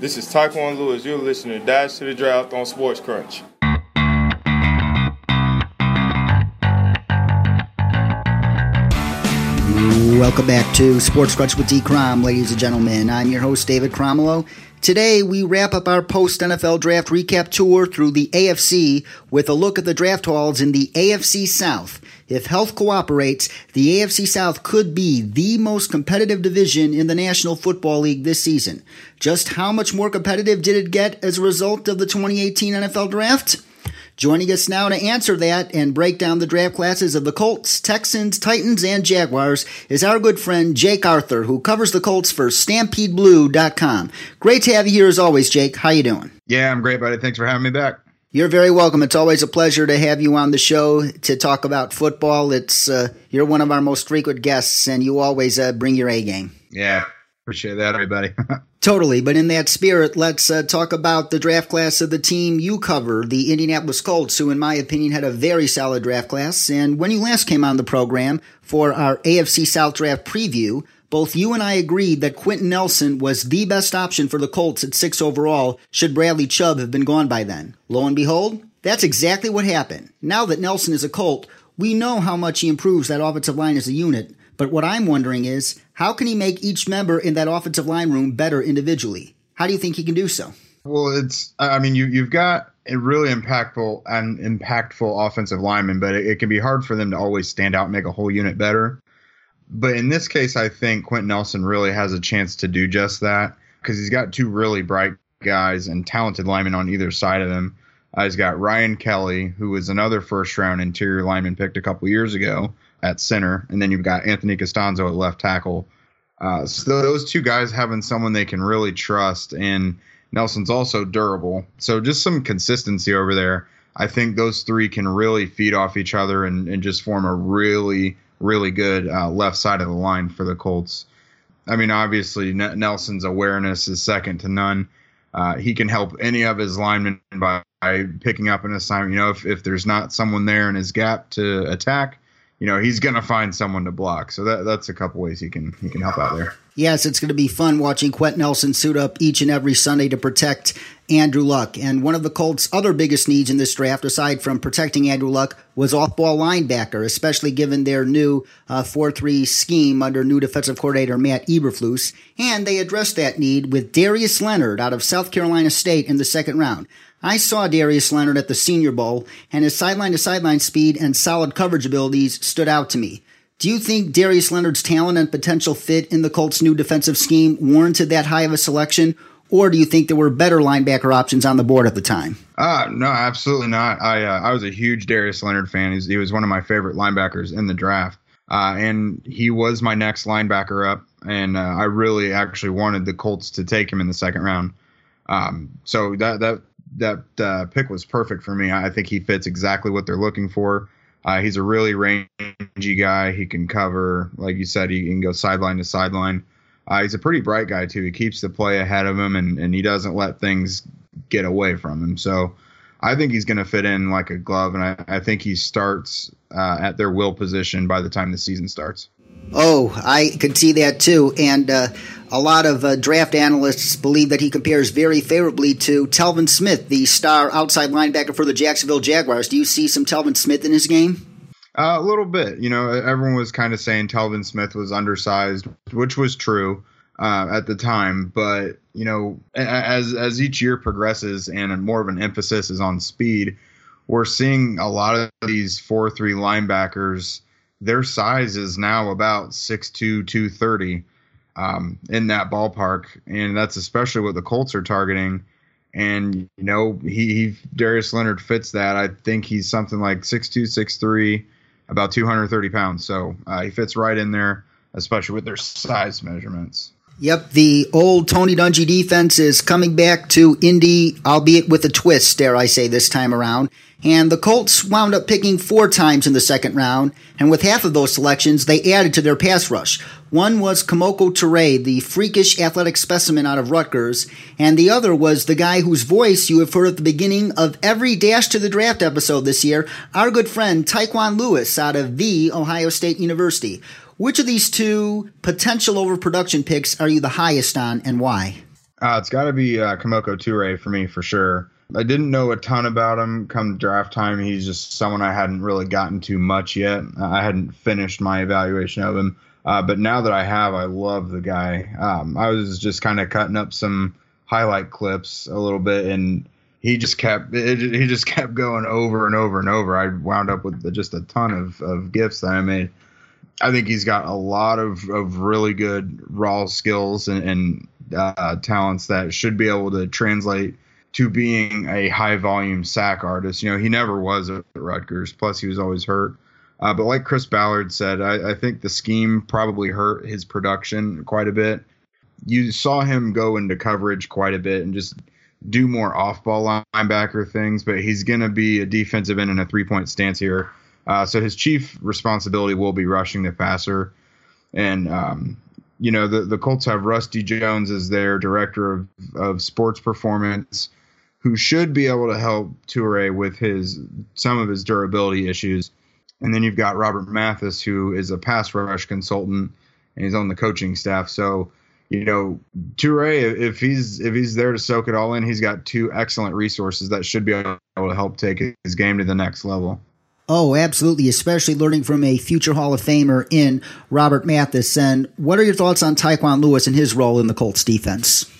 This is Tyquan Lewis. You're listening to Dash to the Draft on Sports Krunch. Welcome back to Sports Krunch with D. Crom, ladies and gentlemen. I'm your host, David Cromwell. Today, we wrap up our post NFL draft recap tour through the AFC with a look at the draft hauls in the AFC South. If health cooperates, the AFC South could be the most competitive division in the National Football League this season. Just how much more competitive did it get as a result of the 2018 NFL Draft? Joining us now to answer that and break down the draft classes of the Colts, Texans, Titans, and Jaguars is our good friend Jake Arthur, who covers the Colts for StampedeBlue.com. Great to have you here as always, Jake. How you doing? Yeah, I'm great, buddy. Thanks for having me back. You're very welcome. It's always a pleasure to have you on the show to talk about football. It's uh, you're one of our most frequent guests, and you always uh, bring your A game. Yeah, appreciate that, everybody. Totally, but in that spirit, let's uh, talk about the draft class of the team you cover, the Indianapolis Colts, who, in my opinion, had a very solid draft class. And when you last came on the program for our AFC South draft preview, both you and I agreed that Quenton Nelson was the best option for the Colts at six overall, should Bradley Chubb have been gone by then. Lo and behold, that's exactly what happened. Now that Nelson is a Colt, we know how much he improves that offensive line as a unit, but what I'm wondering is, how can he make each member in that offensive line room better individually? How do you think he can do so? Well, it's I mean you you've got a really impactful and impactful offensive lineman, but it, it, can be hard for them to always stand out and make a whole unit better. But in this case, I think Quenton Nelson really has a chance to do just that because he's got two really bright guys and talented linemen on either side of him. Uh, he's got Ryan Kelly, who was another first round interior lineman picked a couple years ago, at center, and then you've got Anthony Castonzo at left tackle. Uh, so those two guys having someone they can really trust, and Nelson's also durable. So just some consistency over there. I think those three can really feed off each other and, and just form a really, really good uh, left side of the line for the Colts. I mean, obviously, N- Nelson's awareness is second to none. Uh, he can help any of his linemen by, by picking up an assignment. You know, if, if there's not someone there in his gap to attack, you know he's to find someone to block. So that that's a couple ways he can he can help out there. Yes, it's going to be fun watching Quenton Nelson suit up each and every Sunday to protect Andrew Luck. And one of the Colts' other biggest needs in this draft, aside from protecting Andrew Luck, was off-ball linebacker, especially given their new uh, 4-3 scheme under new defensive coordinator Matt Eberflus. And they addressed that need with Darius Leonard out of South Carolina State in the second round. I saw Darius Leonard at the Senior Bowl, and his sideline to sideline speed and solid coverage abilities stood out to me. Do you think Darius Leonard's talent and potential fit in the Colts' new defensive scheme warranted that high of a selection, or do you think there were better linebacker options on the board at the time? Uh, no, absolutely not. I uh, I was a huge Darius Leonard fan. He was one of my favorite linebackers in the draft, uh, and he was my next linebacker up. And uh, I really actually wanted the Colts to take him in the second round. Um, so that that that uh, pick was perfect for me. I think he fits exactly what they're looking for. Uh, he's a really rangy guy. He can cover, like you said, he can go sideline to sideline. Uh, he's a pretty bright guy too. He keeps the play ahead of him, and, and he doesn't let things get away from him. So I think he's going to fit in like a glove, and I, I think he starts uh, at their will position by the time the season starts. Oh, I could see that too. And uh, a lot of uh, draft analysts believe that he compares very favorably to Telvin Smith, the star outside linebacker for the Jacksonville Jaguars. Do you see some Telvin Smith in his game? Uh, a little bit. You know, everyone was kind of saying Telvin Smith was undersized, which was true uh, at the time. But you know, as as each year progresses and more of an emphasis is on speed, we're seeing a lot of these four three linebackers their size is now about 6'2", 230 um, in that ballpark, and that's especially what the Colts are targeting. And you know, he, he Darius Leonard fits that. I think he's something like 6'2", 6'3", about 230 pounds. So uh, he fits right in there, especially with their size measurements. Yep, the old Tony Dungy defense is coming back to Indy, albeit with a twist, dare I say, this time around. And the Colts wound up picking four times in the second round, and with half of those selections, they added to their pass rush. One was Kemoko Turay, the freakish athletic specimen out of Rutgers, and the other was the guy whose voice you have heard at the beginning of every Dash to the Draft episode this year, our good friend Tyquan Lewis out of the Ohio State University. Which of these two potential overproduction picks are you the highest on and why? Uh, it's got to be uh, Kemoko Turay for me for sure. I didn't know a ton about him come draft time. He's just someone I hadn't really gotten to much yet. I hadn't finished my evaluation of him. Uh, but now that I have, I love the guy. Um, I was just kind of cutting up some highlight clips a little bit, and he just kept it, he just kept going over and over and over. I wound up with just a ton of, of gifts that I made. I think he's got a lot of, of really good raw skills and, and uh, talents that should be able to translate to being a high volume sack artist. You know, he never was at Rutgers. Plus, he was always hurt. Uh, but like Chris Ballard said, I, I, think the scheme probably hurt his production quite a bit. You saw him go into coverage quite a bit and just do more off ball linebacker things, but he's going to be a defensive end in a three point stance here. Uh, so his chief responsibility will be rushing the passer. And um, you know, the, the Colts have Rusty Jones as their director of, of sports performance, who should be able to help Turay with his some of his durability issues. And then you've got Robert Mathis, who is a pass rush consultant, and he's on the coaching staff. So, you know, Turay, if he's if he's there to soak it all in, he's got two excellent resources that should be able to help take his game to the next level. Oh, absolutely, especially learning from a future Hall of Famer in Robert Mathis. And what are your thoughts on Tyquan Lewis and his role in the Colts defense?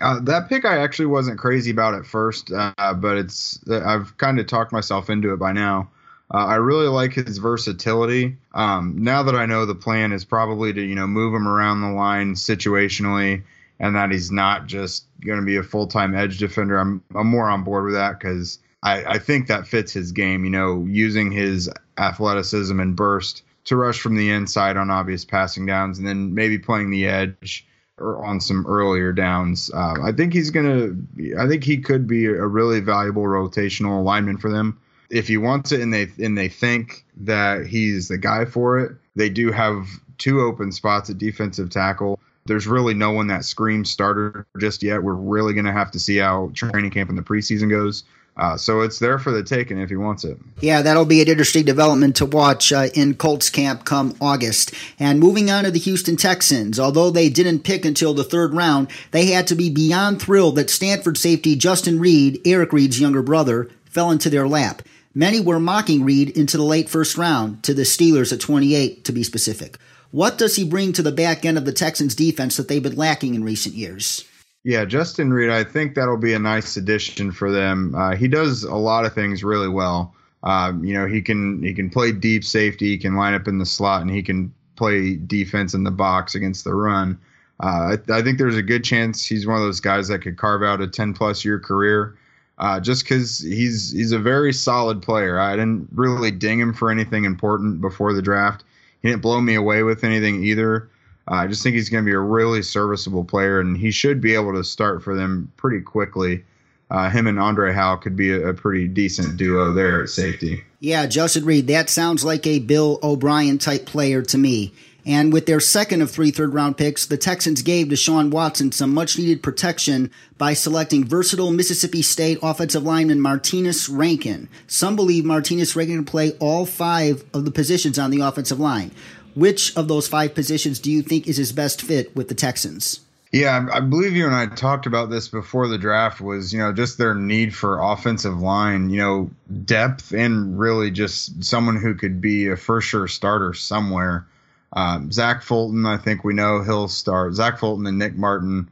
Uh, that pick I actually wasn't crazy about at first, uh, but it's I've kind of talked myself into it by now. Uh, I really like his versatility. Um, now that I know the plan is probably to you know move him around the line situationally, and that he's not just going to be a full time edge defender, I'm I'm more on board with that because I, I think that fits his game. You know, using his athleticism and burst to rush from the inside on obvious passing downs, and then maybe playing the edge or on some earlier downs. Uh, I think he's gonna. I think he could be a really valuable rotational lineman for them if he wants it, and they and they think that he's the guy for it. They do have two open spots at defensive tackle. There's really no one that screams starter just yet. We're really going to have to see how training camp in the preseason goes. Uh, so it's there for the taking if he wants it. Yeah, that'll be an interesting development to watch uh, in Colts camp come August. And moving on to the Houston Texans, although they didn't pick until the third round, they had to be beyond thrilled that Stanford safety Justin Reid, Eric Reid's younger brother, fell into their lap. Many were mocking Reid into the late first round, to the Steelers at 28 to be specific. What does he bring to the back end of the Texans defense that they've been lacking in recent years? Yeah, Justin Reid, I think that'll be a nice addition for them. Uh, he does a lot of things really well. Um, you know, he can he can play deep safety, he can line up in the slot, and he can play defense in the box against the run. Uh, I, I, think there's a good chance he's one of those guys that could carve out a 10 plus year career. Uh, just because he's he's a very solid player. I didn't really ding him for anything important before the draft. He didn't blow me away with anything either. Uh, I just think he's going to be a really serviceable player, and he should be able to start for them pretty quickly. Uh, him and Andre Hal could be a, a, pretty decent duo there at safety. Yeah, Justin Reid, that sounds like a Bill O'Brien type player to me. And with their second of three third round picks, the Texans gave Deshaun Watson some much needed protection by selecting versatile Mississippi State offensive lineman Martinas Rankin. Some believe Martinas Rankin can play all five of the positions on the offensive line. Which of those five positions do you think is his best fit with the Texans? Yeah, I believe you and I talked about this before the draft was, you know, just their need for offensive line, you know, depth and really just someone who could be a for sure starter somewhere. Um, Zach Fulton, I think we know he'll start. Zach Fulton and Nick Martin,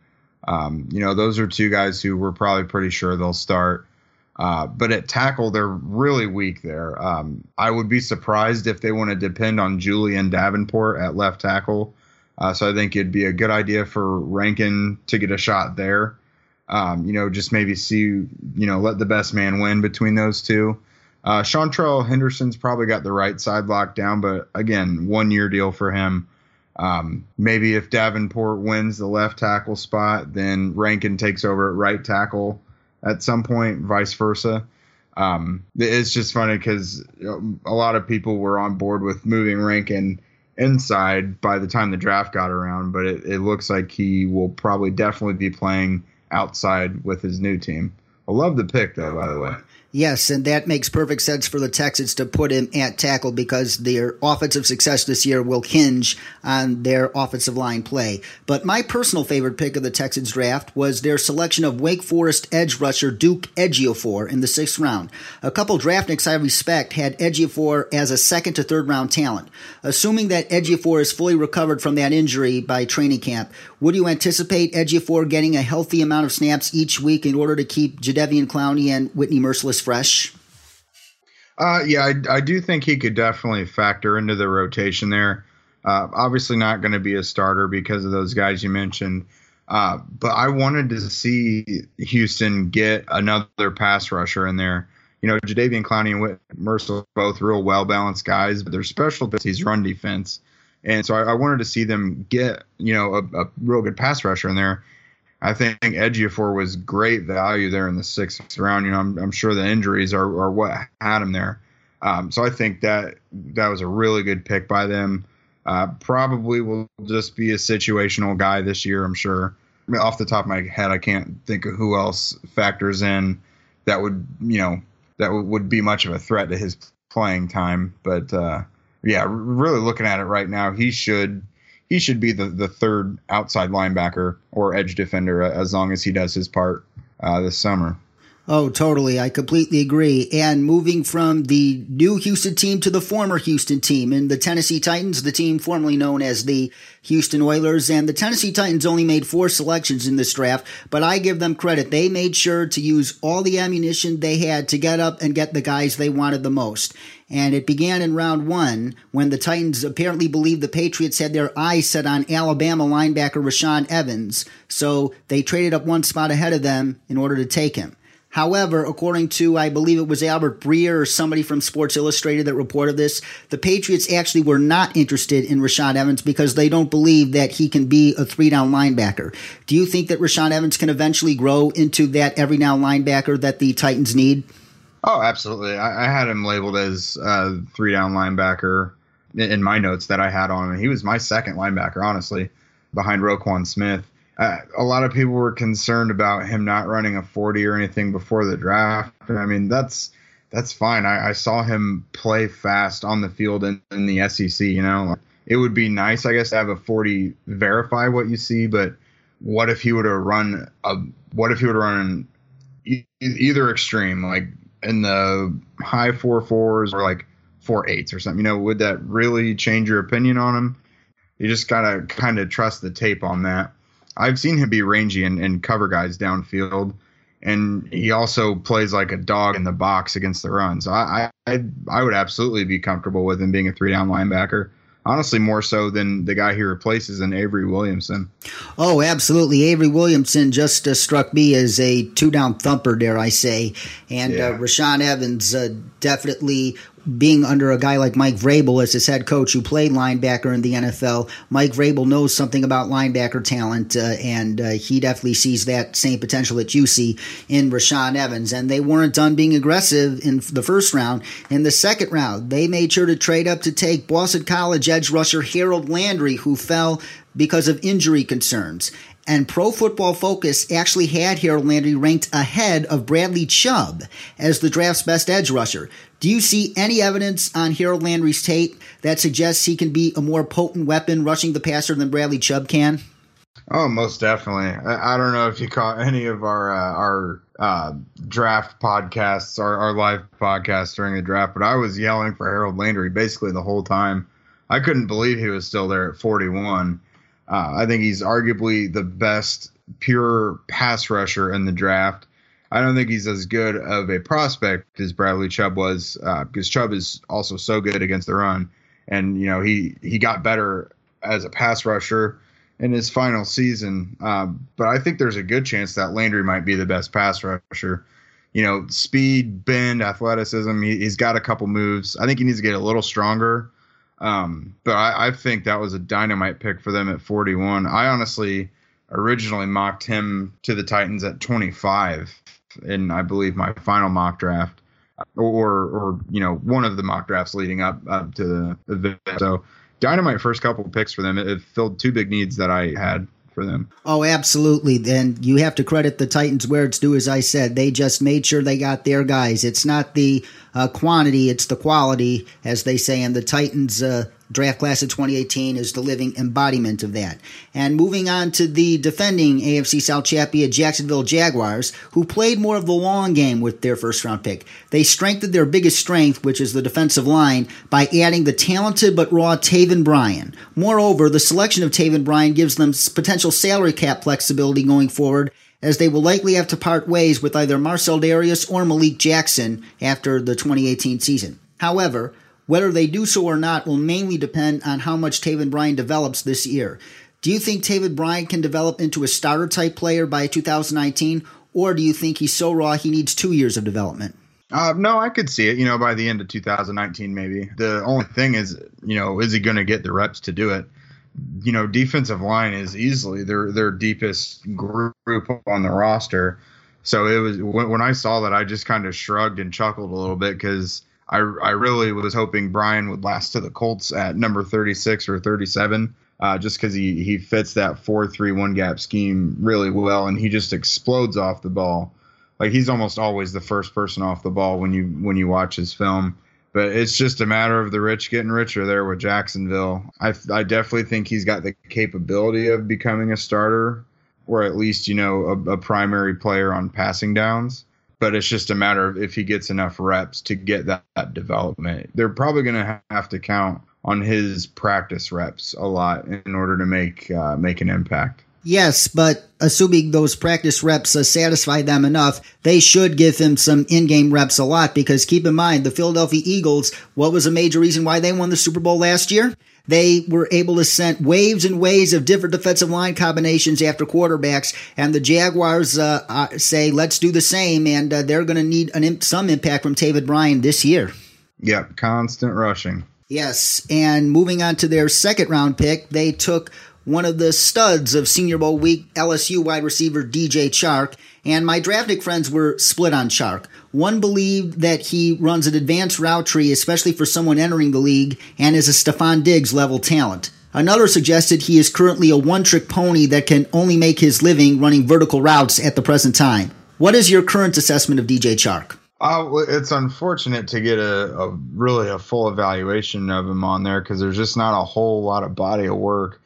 um, you know, those are two guys who we're probably pretty sure they'll start. Uh, but at tackle, they're really weak there. Um, I would be surprised if they want to depend on Julie'n Davenport at left tackle. Uh, so I think it'd be a good idea for Rankin to get a shot there. Um, you know, just maybe see, you know, let the best man win between those two. Uh, Seantrel Henderson's probably got the right side locked down, but again, one year deal for him. Um, maybe if Davenport wins the left tackle spot, then Rankin takes over at right tackle at some point, vice versa. Um, it's just funny because a lot of people were on board with moving Rankin inside by the time the draft got around, but it, it looks like he will probably definitely be playing outside with his new team. I love the pick though, by the way. Yes, and that makes perfect sense for the Texans to put him at tackle because their offensive success this year will hinge on their offensive line play. But my personal favorite pick of the Texans draft was their selection of Wake Forest edge rusher Duke Ejiofor in the sixth round. A couple draftniks I respect had Ejiofor as a second to third round talent. Assuming that Ejiofor is fully recovered from that injury by training camp, would you anticipate Ejiofor getting a healthy amount of snaps each week in order to keep Jadeveon Clowney and Whitney Mercilus fresh? Uh, yeah, I, I, do think he could definitely factor into the rotation there. Uh, obviously, not going to be a starter because of those guys you mentioned. Uh, but I wanted to see Houston get another pass rusher in there. You know, Jadeveon Clowney and Whit Mercilus both real well balanced guys, but their specialties run defense. And so I, I, wanted to see them get, you know, a, a real good pass rusher in there. I think Ejiofor was great value there in the sixth round. You know, I'm, I'm sure the injuries are, are what had him there. Um, so I think that that was a really good pick by them. Uh, probably will just be a situational guy this year, I'm sure. I mean, off the top of my head, I can't think of who else factors in that would, you know, that w- would be much of a threat to his playing time. But uh, yeah, really looking at it right now, he should he should be the, the third outside linebacker or edge defender as long as he does his part uh, this summer. Oh, totally. I completely agree. And moving from the new Houston team to the former Houston team in the Tennessee Titans, the team formerly known as the Houston Oilers, and the Tennessee Titans only made four selections in this draft, but I give them credit. They made sure to use all the ammunition they had to get up and get the guys they wanted the most. And it began in round one when the Titans apparently believed the Patriots had their eyes set on Alabama linebacker Rashaan Evans. So they traded up one spot ahead of them in order to take him. However, according to, I believe it was Albert Breer or somebody from Sports Illustrated that reported this, the Patriots actually were not interested in Rashad Evans because they don't believe that he can be a three down linebacker. Do you think that Rashad Evans can eventually grow into that every down linebacker that the Titans need? Oh, absolutely. I, I had him labeled as a three down linebacker in my notes that I had on him. He was my second linebacker, honestly, behind Roquan Smith uh, a lot of people were concerned about him not running a 40 or anything before the draft. I mean, that's that's fine. I, I saw him play fast on the field in, in, the SEC. You know, it would be nice, I guess, to have a 40 verify what you see. But what if he would have run a? What if he would run e- either extreme, like in the high four fours or like four eights or something? You know, would that really change your opinion on him? You just gotta kind of trust the tape on that. I've seen him be rangy and, and cover guys downfield, and he also plays like a dog in the box against the run. So I, I I would absolutely be comfortable with him being a three down linebacker honestly more so than the guy he replaces in Avery Williamson. Oh, absolutely. Avery Williamson just uh, struck me as a two down thumper, dare I say. And uh, yeah. uh, Rashaan Evans uh, definitely being under a guy like Mike Vrabel as his head coach who played linebacker in the NFL. Mike Vrabel knows something about linebacker talent, uh, and uh, he definitely sees that same potential that you see in Rashaan Evans. And they weren't done being aggressive in the first round. In the second round, they made sure to trade up to take Boston College edge rusher Harold Landry, who fell because of injury concerns. And Pro Football Focus actually had Harold Landry ranked ahead of Bradley Chubb as the draft's best edge rusher. Do you see any evidence on Harold Landry's tape that suggests he can be a more potent weapon rushing the passer than Bradley Chubb can? Oh, most definitely. I, I don't know if you caught any of our uh, our uh, draft podcasts, our, our live podcasts during the draft, but I was yelling for Harold Landry basically the whole time. I couldn't believe he was still there at 41. Uh, I think he's arguably the best pure pass rusher in the draft. I don't think he's as good of a prospect as Bradley Chubb was uh, because Chubb is also so good against the run, and you know he he got better as a pass rusher in his final season. Um, but I think there's a good chance that Landry might be the best pass rusher. You know, speed, bend, athleticism. He, has got a couple moves. I think he needs to get a little stronger. Um, but I, I, think that was a dynamite pick for them at 41. I honestly originally mocked him to the Titans at 25 in, I believe, my final mock draft, or or you know one of the mock drafts leading up up to the event. So dynamite first couple picks for them. It, it filled two big needs that I had for them. Oh, absolutely. And you have to credit the Titans where it's due, as I said. They just made sure they got their guys. It's not the uh, quantity, it's the quality, as they say. And the Titans uh, draft class of 2018 is the living embodiment of that. And moving on to the defending AFC South champion Jacksonville Jaguars, who played more of the long game with their first round pick. They strengthened their biggest strength, which is the defensive line, by adding the talented but raw Taven Bryan. Moreover, the selection of Taven Bryan gives them potential salary cap flexibility going forward as they will likely have to part ways with either Marcell Dareus or Malik Jackson after the 2018 season. However, whether they do so or not will mainly depend on how much Taven Bryan develops this year. Do you think Taven Bryan can develop into a starter type player by 2019, or do you think he's so raw he needs two years of development? Uh, no, I could see it. You know, by the end of 2019, maybe. The only thing is, you know, is he going to get the reps to do it? You know, defensive line is easily their their deepest group on the roster. So it was when, when I saw that, I just kind of shrugged and chuckled a little bit because I I really was hoping Bryan would last to the Colts at number 36 or 37. Uh, just because he, he fits that 4 3 1 gap scheme really well and he just explodes off the ball. Like he's almost always the first person off the ball when you when you watch his film. But it's just a matter of the rich getting richer there with Jacksonville. I, I definitely think he's got the capability of becoming a starter or at least, you know, a, a primary player on passing downs but it's just a matter of if he gets enough reps to get that, that development. They're probably going to have to count on his practice reps a lot in order to make uh, make an impact. Yes, but assuming those practice reps uh, satisfy them enough, they should give him some in-game reps a lot because keep in mind the Philadelphia Eagles, what was a major reason why they won the Super Bowl last year? They were able to send waves and waves of different defensive line combinations after quarterbacks, and the Jaguars uh, uh, say, "Let's do the same," and uh, they're going to need an, some impact from Taven Bryan this year. Yep, constant rushing. Yes, and moving on to their second round pick, they took one of the studs of Senior Bowl week, LSU wide receiver DJ Chark, and my drafting friends were split on Chark. One believed that he runs an advanced route tree, especially for someone entering the league, and is a Stefon Diggs level talent. Another suggested he is currently a one trick pony that can only make his living running vertical routes at the present time. What is your current assessment of DJ Chark? Uh, it's unfortunate to get a, a really a full evaluation of him on there because there's just not a whole lot of body of work.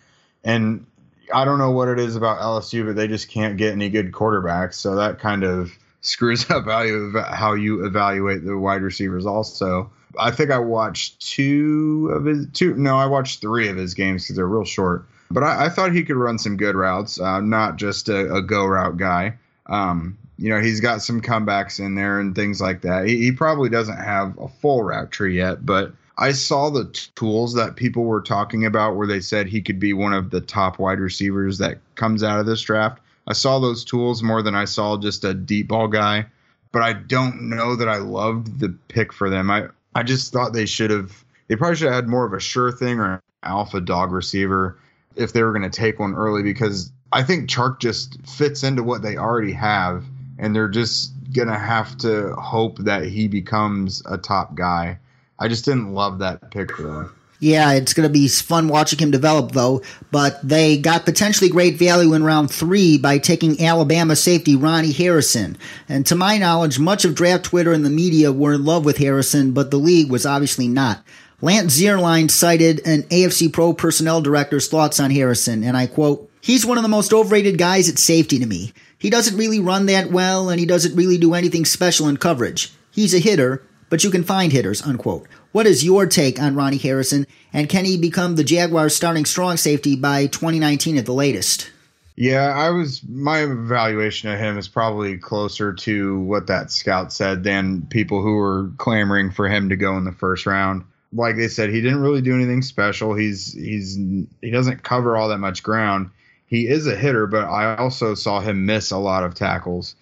And I don't know what it is about LSU, but they just can't get any good quarterbacks. So that kind of screws up how you how you evaluate the wide receivers. Also, I think I watched two of his two. No, I watched three of his games because they're real short. But I, I, thought he could run some good routes, uh, not just a, a, go route guy. Um, you know, he's got some comebacks in there and things like that. He, he probably doesn't have a full route tree yet, but I saw the t- tools that people were talking about where they said he could be one of the top wide receivers that comes out of this draft. I saw those tools more than I saw just a deep ball guy, but I don't know that I loved the pick for them. I I just thought they should have they probably should have had more of a sure thing or an alpha dog receiver if they were going to take one early because I think Chark just fits into what they already have and they're just going to have to hope that he becomes a top guy. I just didn't love that pick for. Yeah, it's going to be fun watching him develop, though. But they got potentially great value in round three by taking Alabama safety Ronnie Harrison. And to my knowledge, much of draft Twitter and the media were in love with Harrison, but the league was obviously not. Lance Zierlein cited an AFC Pro personnel director's thoughts on Harrison, and I quote, He's one of the most overrated guys at safety to me. He doesn't really run that well, and he doesn't really do anything special in coverage. He's a hitter, but you can find hitters, unquote. What is your take on Ronnie Harrison, and can he become the Jaguars' starting strong safety by 2019 at the latest? Yeah, I was my evaluation of him is probably closer to what that scout said than people who were clamoring for him to go in the first round. Like they said, he didn't really do anything special. He's he's he doesn't cover all that much ground. He is a hitter, but I also saw him miss a lot of tackles.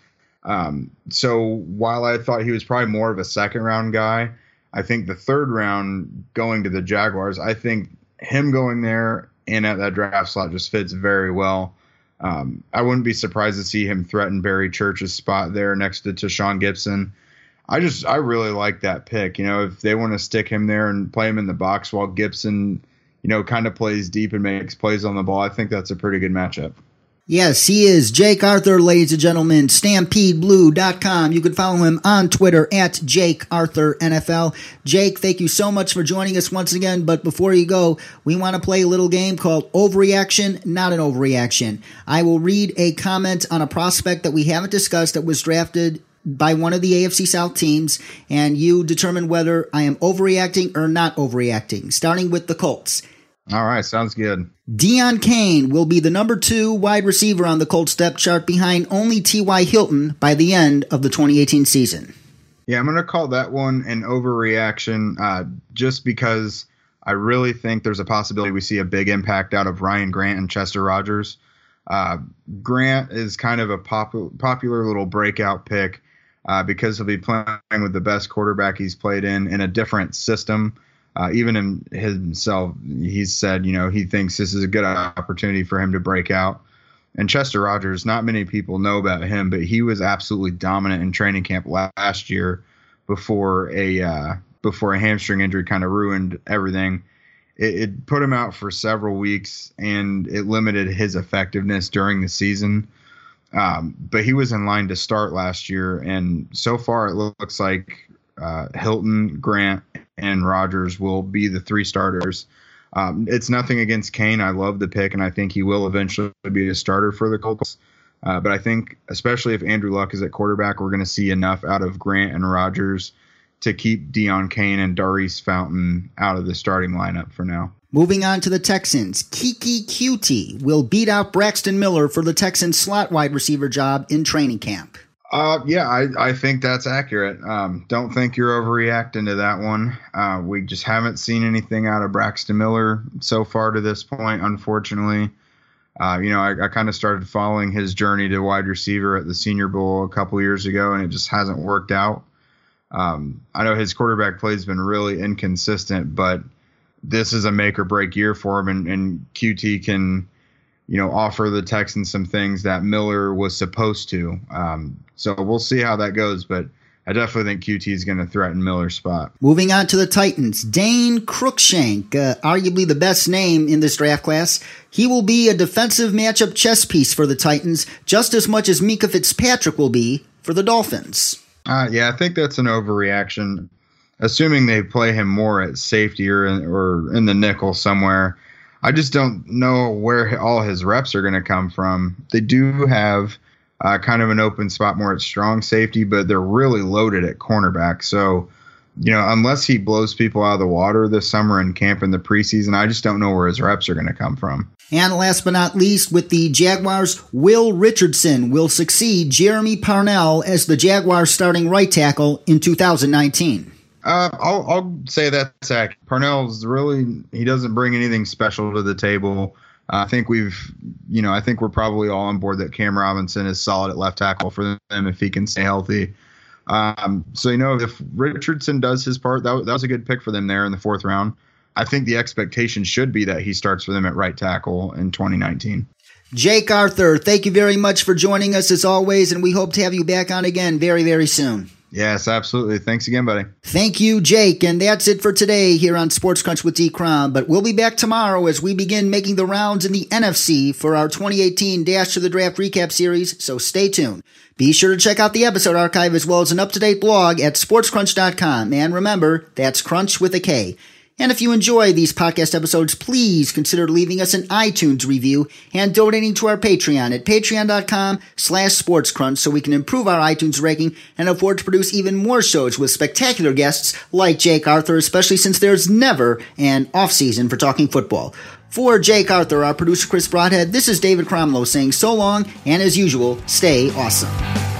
Um, so while I thought he was probably more of a second round guy, I think the third round going to the Jaguars, I think him going there and at that draft slot just fits very well. Um, I wouldn't be surprised to see him threaten Barry Church's spot there next to Tashaun Gipson. I just I really like that pick. You know, if they want to stick him there and play him in the box while Gipson, you know, kind of plays deep and makes plays on the ball, I think that's a pretty good matchup. Yes, he is. Jake Arthur, ladies and gentlemen, StampedeBlue.com. You can follow him on Twitter at Jake Arthur NFL. Jake, thank you so much for joining us once again. But before you go, we want to play a little game called Overreaction, not an overreaction. I will read a comment on a prospect that we haven't discussed that was drafted by one of the AFC South teams, and you determine whether I am overreacting or not overreacting, starting with the Colts. All right, sounds good. Deon Cain will be the number two wide receiver on the Colts depth chart behind only T.Y. Hilton by the end of the 2018 season. Yeah, I'm going to call that one an overreaction uh, just because I really think there's a possibility we see a big impact out of Ryan Grant and Chester Rogers. Uh, Grant is kind of a pop- popular little breakout pick uh, because he'll be playing with the best quarterback he's played in in a different system. Uh, even in himself, he's said, you know, he thinks this is a good opportunity for him to break out. And Chester Rogers, not many people know about him, but he was absolutely dominant in training camp last year before a uh, before a hamstring injury kind of ruined everything. It, it, put him out for several weeks, and it limited his effectiveness during the season. Um, but he was in line to start last year, and so far it looks like uh, Hilton, Grant, and Rogers will be the three starters. Um, it's nothing against Cain. I love the pick, and I think he will eventually be a starter for the Colts. Uh, but I think, especially if Andrew Luck is at quarterback, we're going to see enough out of Grant and Rogers to keep Deon Cain and Daurice Fountain out of the starting lineup for now. Moving on to the Texans, Keke Coutee will beat out Braxton Miller for the Texans slot wide receiver job in training camp. Uh, yeah, I, I think that's accurate. Um, don't think you're overreacting to that one. Uh, we just haven't seen anything out of Braxton Miller so far to this point, unfortunately. Uh, you know, I, I kind of started following his journey to wide receiver at the Senior Bowl a couple years ago, and it just hasn't worked out. Um, I know his quarterback play has been really inconsistent, but this is a make or break year for him, and, and Coutee can you know, offer the Texans some things that Miller was supposed to. Um, so we'll see how that goes, but I definitely think Coutee is going to threaten Miller's spot. Moving on to the Titans, Dane Cruikshank, uh, arguably the best name in this draft class. He will be a defensive matchup chess piece for the Titans, just as much as Minkah Fitzpatrick will be for the Dolphins. Uh, yeah, I think that's an overreaction. Assuming they play him more at safety or in, or in the nickel somewhere, I just don't know where all his reps are going to come from. They do have uh, kind of an open spot more at strong safety, but they're really loaded at cornerback. So, you know, unless he blows people out of the water this summer in camp in the preseason, I just don't know where his reps are going to come from. And last but not least, with the Jaguars, Will Richardson will succeed Jeremy Parnell as the Jaguars starting right tackle in 2019. Uh, I'll, I'll say that's accurate. Parnell's really he doesn't bring anything special to the table. Uh, I think we've, you know, I think we're probably all on board that Cam Robinson is solid at left tackle for them if he can stay healthy. Um, so you know, if Richardson does his part, that, that was a good pick for them there in the fourth round. I think the expectation should be that he starts for them at right tackle in 2019. Jake Arthur, thank you very much for joining us as always, and we hope to have you back on again very, very soon. Yes, absolutely. Thanks again, buddy. Thank you, Jake. And that's it for today here on Sports Krunch with D. Crom. But we'll be back tomorrow as we begin making the rounds in the NFC for our 2018 Dash to the Draft recap series. So stay tuned. Be sure to check out the episode archive as well as an up to date blog at sportskrunch.com. And remember, that's crunch with a K. And if you enjoy these podcast episodes, please consider leaving us an iTunes review and donating to our Patreon at patreon.com slash sportskrunch so we can improve our iTunes ranking and afford to produce even more shows with spectacular guests like Jake Arthur, especially since there's never an off season for talking football. For Jake Arthur, our producer Chris Broadhead, this is David Cromlow saying so long, and as usual, stay awesome.